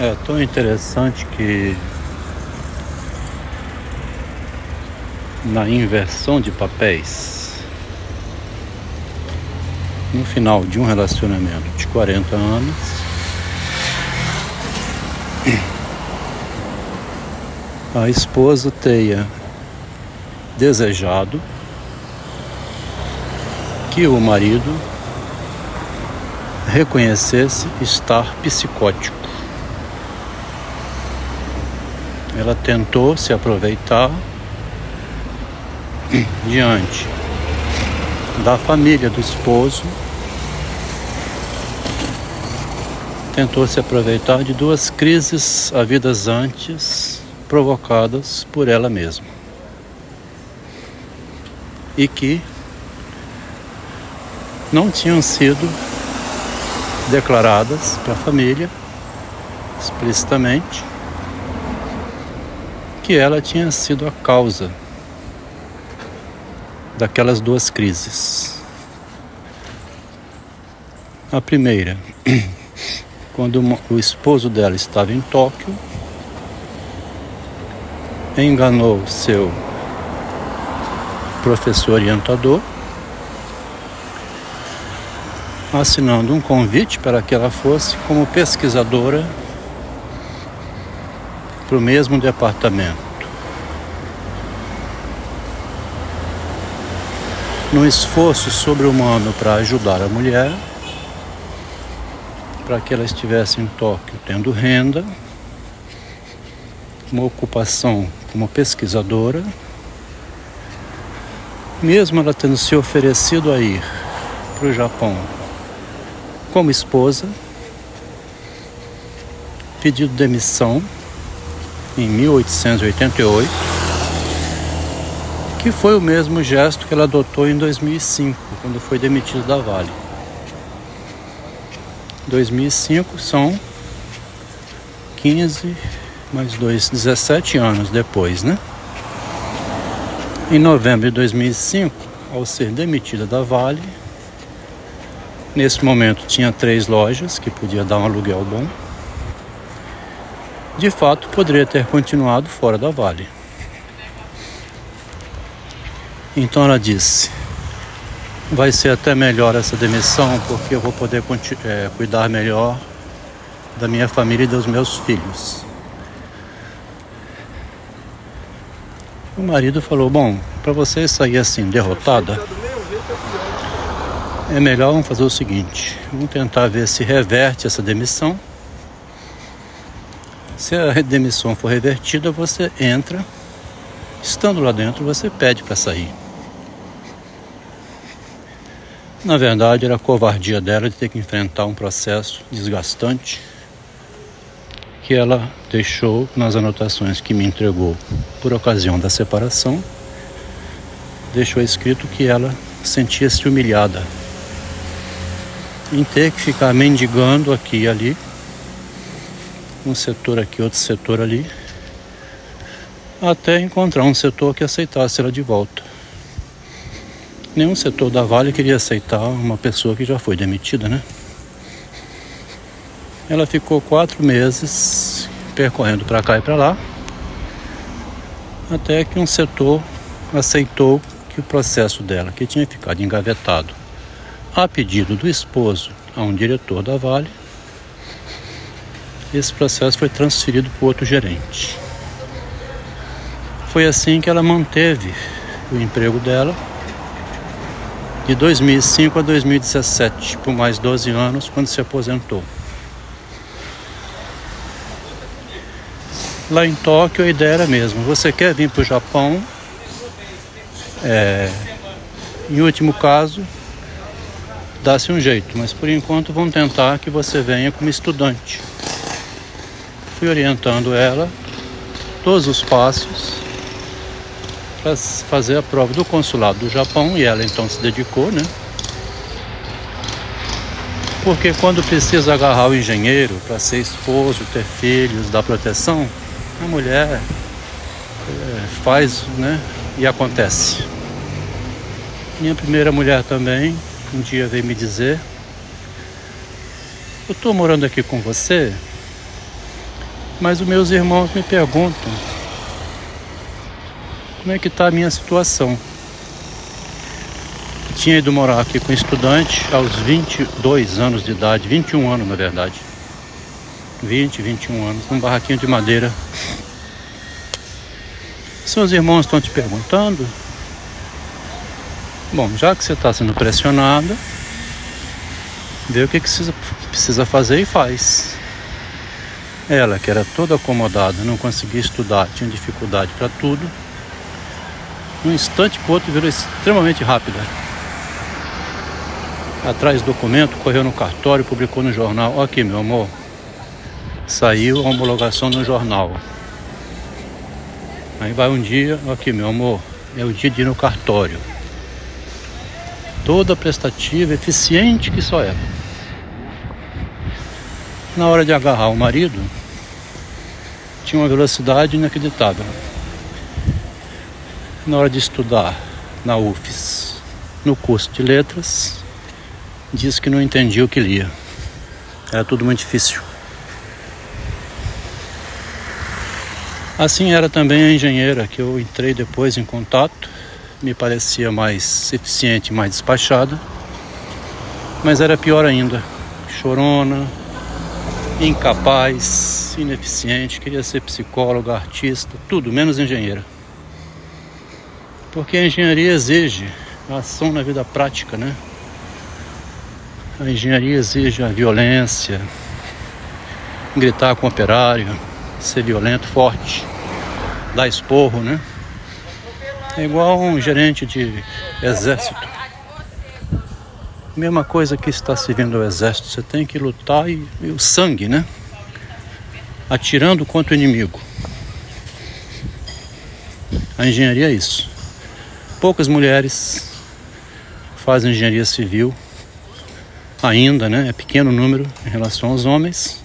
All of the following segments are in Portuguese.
É tão interessante que na inversão de papéis, no final de um relacionamento de 40 anos, a esposa tenha desejado que o marido reconhecesse estar psicótico. Ela tentou se aproveitar diante da família do esposo, tentou se aproveitar de duas crises havidas antes provocadas por ela mesma. E que não tinham sido declaradas para a família explicitamente que ela tinha sido a causa daquelas duas crises. A primeira, quando o esposo dela estava em Tóquio, enganou seu professor orientador, assinando um convite para que ela fosse como pesquisadora para o mesmo departamento. No esforço sobre-humano para ajudar a mulher, para que ela estivesse em Tóquio tendo renda, uma ocupação como pesquisadora, mesmo ela tendo se oferecido a ir para o Japão como esposa, pediu demissão em 1888, que foi o mesmo gesto que ela adotou em 2005, quando foi demitida da Vale. 2005 são 15 mais 2, 17 anos depois, né? Em novembro de 2005, ao ser demitida da Vale, nesse momento tinha três lojas que podia dar um aluguel bom de fato poderia ter continuado fora da Vale. Então ela disse: vai ser até melhor essa demissão porque eu vou poder é, cuidar melhor da minha família e dos meus filhos. O marido falou: Bom, para você sair assim derrotada, é melhor vamos fazer o seguinte: vamos tentar ver se reverte essa demissão se a demissão for revertida, você entra, estando lá dentro, você pede para sair. Na verdade, era a covardia dela de ter que enfrentar um processo desgastante que ela deixou nas anotações que me entregou por ocasião da separação. Deixou escrito que ela sentia-se humilhada em ter que ficar mendigando aqui e ali um setor aqui, outro setor ali, até encontrar um setor que aceitasse ela de volta. Nenhum setor da Vale queria aceitar uma pessoa que já foi demitida, né? Ela ficou quatro meses percorrendo para cá e para lá, até que um setor aceitou que o processo dela, que tinha ficado engavetado a pedido do esposo a um diretor da Vale, esse processo foi transferido para outro gerente. Foi assim que ela manteve o emprego dela de 2005 a 2017, por mais 12 anos, quando se aposentou. Lá em Tóquio a ideia era mesmo, você quer vir para o Japão, é, em último caso, dá-se um jeito, mas por enquanto vão tentar que você venha como estudante fui orientando ela todos os passos para fazer a prova do consulado do Japão e ela então se dedicou, né? Porque quando precisa agarrar o engenheiro para ser esposo, ter filhos, dar proteção, a mulher é, faz, né? E acontece. Minha primeira mulher também um dia veio me dizer: Eu estou morando aqui com você Mas os meus irmãos me perguntam como é que está a minha situação. Tinha ido morar aqui com estudante aos 22 anos de idade, 21 anos na verdade. 20, 21 anos, num barraquinho de madeira. Seus irmãos estão te perguntando. Bom, já que você está sendo pressionada, vê o que precisa, precisa fazer e faz. Ela, que era toda acomodada, não conseguia estudar, tinha dificuldade para tudo, num instante para outro virou extremamente rápida. Atrás do documento, correu no cartório, publicou no jornal. Aqui, meu amor, saiu a homologação no jornal. Aí vai um dia, aqui meu amor, é o dia de ir no cartório. Toda prestativa, eficiente que só é. Na hora de agarrar o marido, tinha uma velocidade inacreditável. Na hora de estudar na UFES, no curso de letras, disse que não entendia o que lia. Era tudo muito difícil. Assim era também a engenheira que eu entrei depois em contato, me parecia mais eficiente, mais despachada, mas era pior ainda, chorona, incapaz, ineficiente, queria ser psicóloga, artista, tudo menos engenheira. Porque a engenharia exige a ação na vida prática, né? A engenharia exige a violência, gritar com o operário, ser violento, forte, dar esporro, né? É igual um gerente de exército. Mesma coisa que está servindo ao exército, você tem que lutar e, e o sangue, né? Atirando contra o inimigo. A engenharia é isso. Poucas mulheres fazem engenharia civil ainda, né? É pequeno número em relação aos homens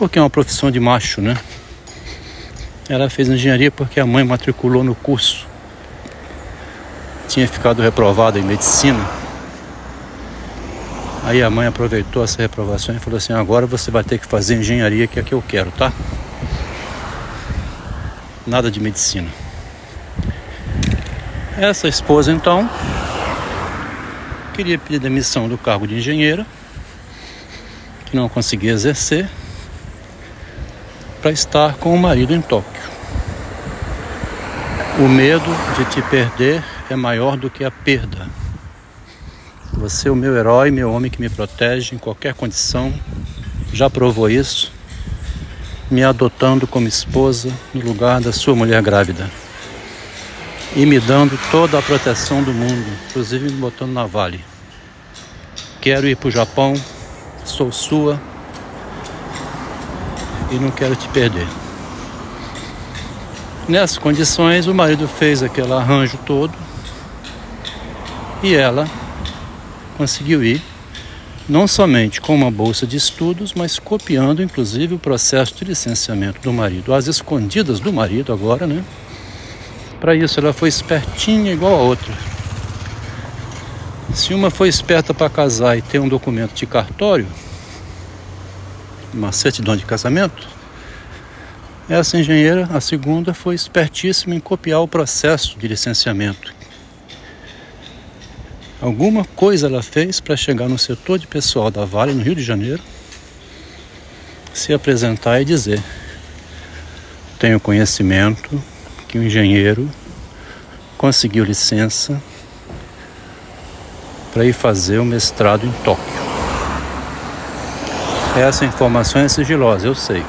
porque é uma profissão de macho, né? Ela fez engenharia porque a mãe matriculou no curso. Tinha ficado reprovada em medicina. Aí a mãe aproveitou essa reprovação e falou assim: agora você vai ter que fazer engenharia, que é que eu quero, tá? Nada de medicina. Essa esposa então queria pedir demissão do cargo de engenheira, que não conseguia exercer para estar com o marido em Tóquio. O medo de te perder é maior do que a perda. Você é o meu herói, meu homem que me protege em qualquer condição, já provou isso, me adotando como esposa no lugar da sua mulher grávida e me dando toda a proteção do mundo, inclusive me botando na vale. Quero ir para o Japão, sou sua, e não quero te perder. Nessas condições, o marido fez aquele arranjo todo e ela conseguiu ir, não somente com uma bolsa de estudos, mas copiando inclusive o processo de licenciamento do marido, às escondidas do marido agora, né? Para isso ela foi espertinha igual a outra. Se uma foi esperta para casar e ter um documento de cartório, uma certidão de casamento. Essa engenheira, a segunda, foi espertíssima em copiar o processo de licenciamento. Alguma coisa ela fez para chegar no setor de pessoal da Vale, no Rio de Janeiro, se apresentar e dizer: Tenho conhecimento que o engenheiro conseguiu licença para ir fazer o mestrado em Tóquio. Essa informação é sigilosa, eu sei.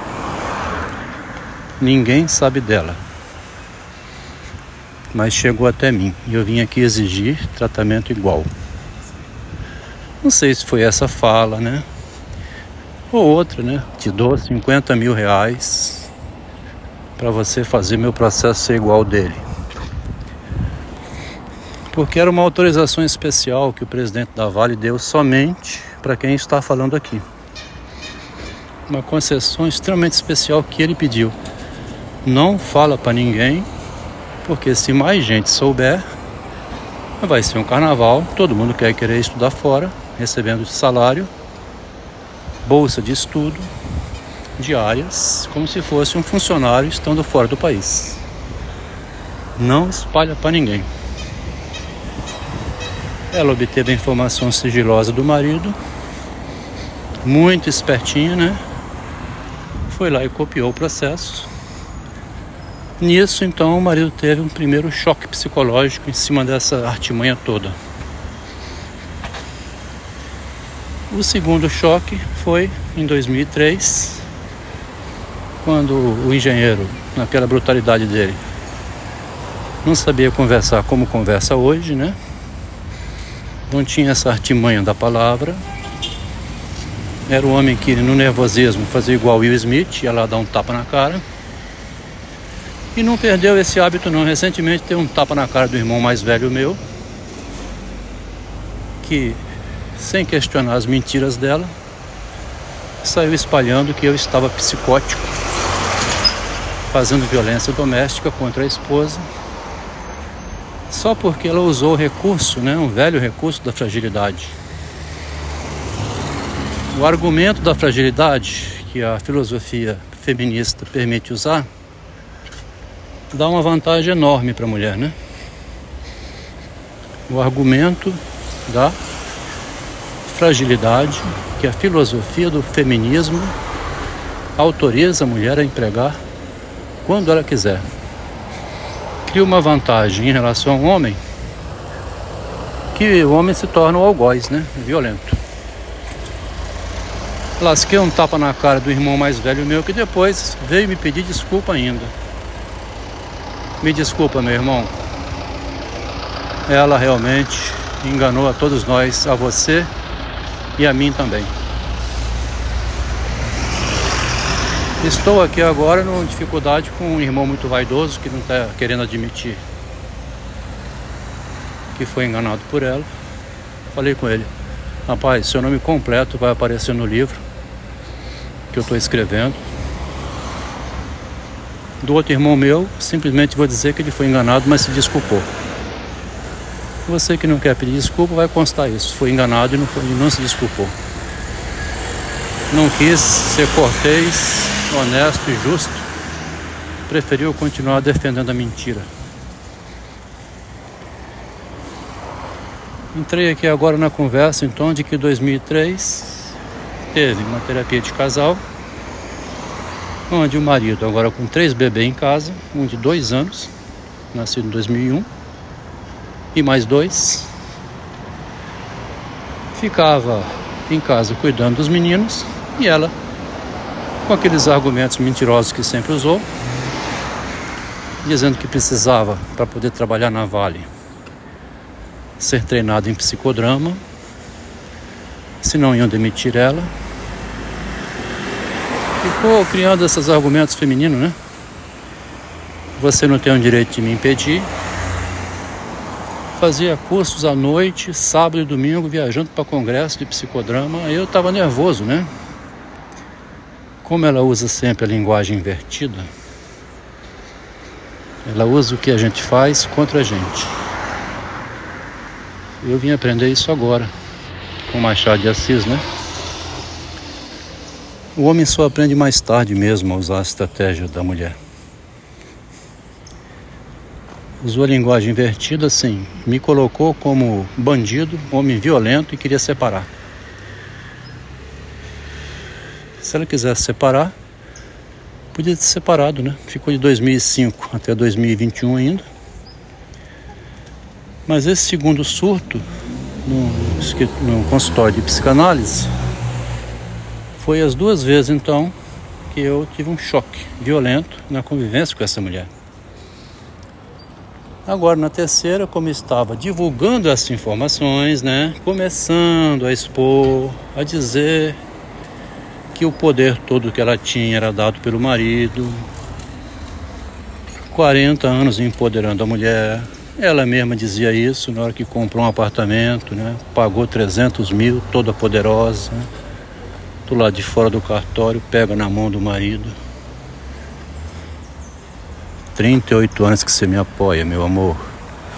Ninguém sabe dela. Mas chegou até mim e eu vim aqui exigir tratamento igual. Não sei se foi essa fala, né? Ou outra, né? Te dou 50 mil reais para você fazer meu processo ser igual dele. Porque era uma autorização especial que o presidente da Vale deu somente para quem está falando aqui uma concessão extremamente especial que ele pediu. Não fala para ninguém, porque se mais gente souber, vai ser um carnaval, todo mundo quer querer estudar fora, recebendo salário, bolsa de estudo, diárias, como se fosse um funcionário estando fora do país. Não espalha para ninguém. Ela obteve a informação sigilosa do marido, muito espertinha, né? Foi lá e copiou o processo. Nisso, então, o marido teve um primeiro choque psicológico em cima dessa artimanha toda. O segundo choque foi em 2003, quando o engenheiro, naquela brutalidade dele, não sabia conversar como conversa hoje, né? Não tinha essa artimanha da palavra. Era um homem que no nervosismo fazia igual Will Smith, ia lá dar um tapa na cara. E não perdeu esse hábito não. Recentemente teve um tapa na cara do irmão mais velho meu, que sem questionar as mentiras dela, saiu espalhando que eu estava psicótico, fazendo violência doméstica contra a esposa, só porque ela usou o recurso, né, um velho recurso da fragilidade. O argumento da fragilidade que a filosofia feminista permite usar dá uma vantagem enorme para a mulher, né? O argumento da fragilidade que a filosofia do feminismo autoriza a mulher a empregar quando ela quiser. Cria uma vantagem em relação ao homem que o homem se torna um algoz, né? Violento. Lasquei um tapa na cara do irmão mais velho meu que depois veio me pedir desculpa ainda. Me desculpa, meu irmão. Ela realmente enganou a todos nós, a você e a mim também. Estou aqui agora numa dificuldade com um irmão muito vaidoso que não está querendo admitir que foi enganado por ela. Falei com ele, rapaz, seu nome completo vai aparecer no livro que eu estou escrevendo. Do outro irmão meu, simplesmente vou dizer que ele foi enganado, mas se desculpou. Você que não quer pedir desculpa vai constar isso. Foi enganado e não, foi, não se desculpou. Não quis ser cortês, honesto e justo. Preferiu continuar defendendo a mentira. Entrei aqui agora na conversa então de que 2003 teve uma terapia de casal onde o marido agora com três bebês em casa, um de dois anos, nascido em 2001 e mais dois. Ficava em casa cuidando dos meninos e ela, com aqueles argumentos mentirosos que sempre usou, dizendo que precisava para poder trabalhar na Vale ser treinada em psicodrama, senão iam demitir ela. Ficou criando esses argumentos femininos, né? Você não tem o direito de me impedir, fazia cursos à noite, sábado e domingo, viajando para congresso de psicodrama. Eu estava nervoso, né? Como ela usa sempre a linguagem invertida, ela usa o que a gente faz contra a gente. Eu vim aprender isso agora, com Machado de Assis, né? O homem só aprende mais tarde mesmo a usar a estratégia da mulher usou a linguagem invertida assim, me colocou como bandido, homem violento e queria separar. Se ela quisesse separar, podia ter separado, né? Ficou de 2005 até 2021 ainda. Mas esse segundo surto no, no consultório de psicanálise foi as duas vezes então que eu tive um choque violento na convivência com essa mulher. Agora na terceira, como estava divulgando essas informações, né, começando a expor, a dizer que o poder todo que ela tinha era dado pelo marido, 40 anos empoderando a mulher. Ela mesma dizia isso na hora que comprou um apartamento, né, pagou 300 mil, toda poderosa, né, do lado de fora do cartório, pega na mão do marido. 38 anos que você me apoia, meu amor.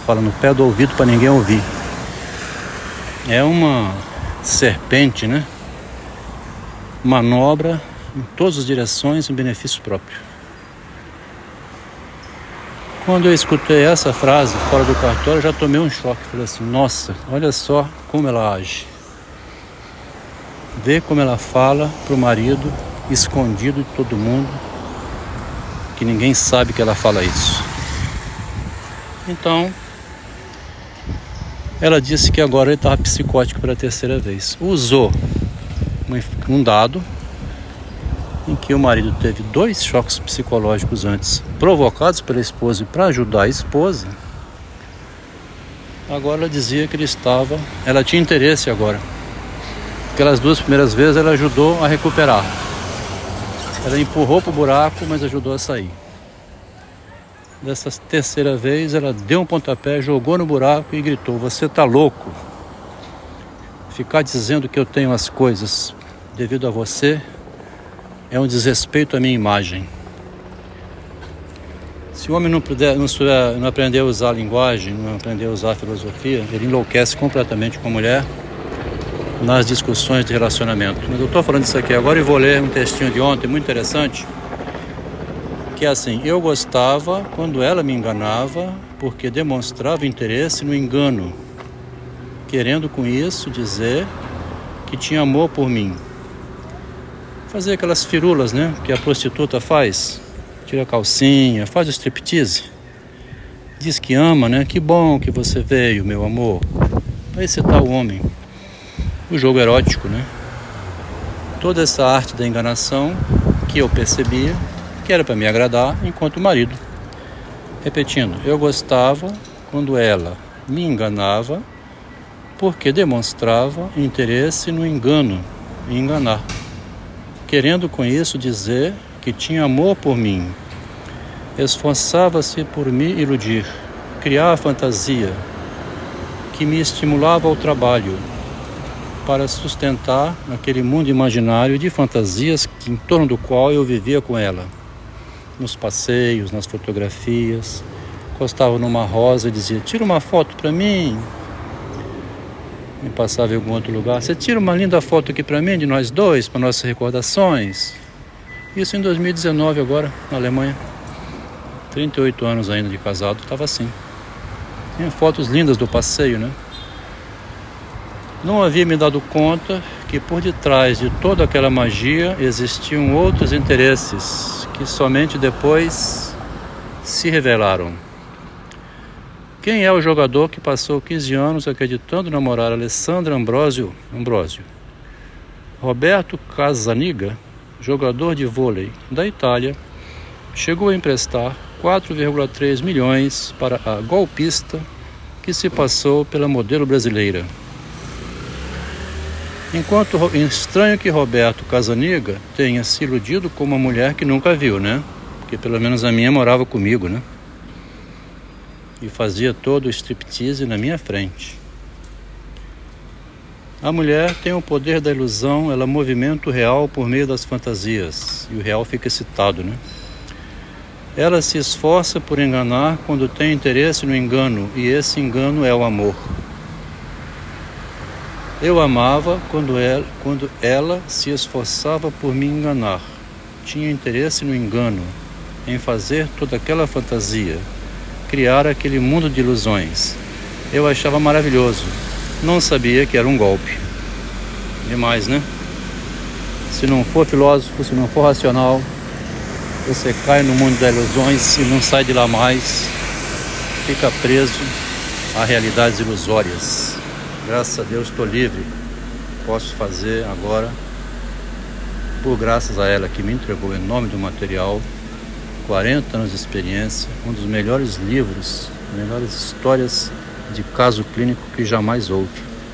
Fala no pé do ouvido para ninguém ouvir. É uma serpente, né? Manobra em todas as direções em benefício próprio. Quando eu escutei essa frase fora do cartório, já tomei um choque. Falei assim: nossa, olha só como ela age. Vê como ela fala para o marido, escondido de todo mundo, que ninguém sabe que ela fala isso. Então, ela disse que agora ele estava psicótico pela terceira vez. Usou um dado em que o marido teve dois choques psicológicos antes, provocados pela esposa e para ajudar a esposa, agora ela dizia que ele estava, ela tinha interesse agora. Aquelas duas primeiras vezes ela ajudou a recuperar. Ela empurrou para o buraco, mas ajudou a sair. Dessa terceira vez ela deu um pontapé, jogou no buraco e gritou: Você está louco? Ficar dizendo que eu tenho as coisas devido a você é um desrespeito à minha imagem. Se o homem não, puder, não, não aprender a usar a linguagem, não aprender a usar a filosofia, ele enlouquece completamente com a mulher nas discussões de relacionamento. Mas eu estou falando isso aqui agora e vou ler um textinho de ontem muito interessante, que é assim: eu gostava quando ela me enganava, porque demonstrava interesse no engano, querendo com isso dizer que tinha amor por mim fazer aquelas firulas, né? Que a prostituta faz. Tira a calcinha, faz o striptease. Diz que ama, né? Que bom que você veio, meu amor. Vai excitar o homem. O jogo erótico, né? Toda essa arte da enganação que eu percebia que era para me agradar enquanto marido. Repetindo, eu gostava quando ela me enganava porque demonstrava interesse no engano, em enganar querendo com isso dizer que tinha amor por mim. Esforçava-se por me iludir, criar fantasia que me estimulava ao trabalho para sustentar aquele mundo imaginário de fantasias em torno do qual eu vivia com ela. Nos passeios, nas fotografias, encostava numa rosa e dizia: Tira uma foto para mim, me passava em algum outro lugar. Você tira uma linda foto aqui para mim, de nós dois, para nossas recordações. Isso em 2019 agora, na Alemanha. 38 anos ainda de casado, estava assim. Tinha fotos lindas do passeio, né? Não havia me dado conta que por detrás de toda aquela magia existiam outros interesses que somente depois se revelaram. Quem é o jogador que passou 15 anos acreditando namorar Alessandra Ambrosio? Ambrosio? Roberto Casaniga, jogador de vôlei da Itália, chegou a emprestar 4,3 milhões para a golpista que se passou pela modelo brasileira. Enquanto estranho que Roberto Casaniga tenha se iludido com uma mulher que nunca viu, né? Porque pelo menos a minha morava comigo, né? e fazia todo o striptease na minha frente. A mulher tem o poder da ilusão, ela movimenta o real por meio das fantasias e o real fica excitado, né? Ela se esforça por enganar quando tem interesse no engano e esse engano é o amor. Eu amava quando ela, quando ela se esforçava por me enganar. Tinha interesse no engano, em fazer toda aquela fantasia, criar aquele mundo de ilusões. Eu achava maravilhoso. Não sabia que era um golpe. Demais, né? Se não for filósofo, se não for racional, você cai no mundo das ilusões e não sai de lá mais. Fica preso a realidades ilusórias. Graças a Deus estou livre. Posso fazer agora, por graças a ela que me entregou em nome do material, 40 anos de experiência, um dos melhores livros, melhores histórias de caso clínico que jamais houve.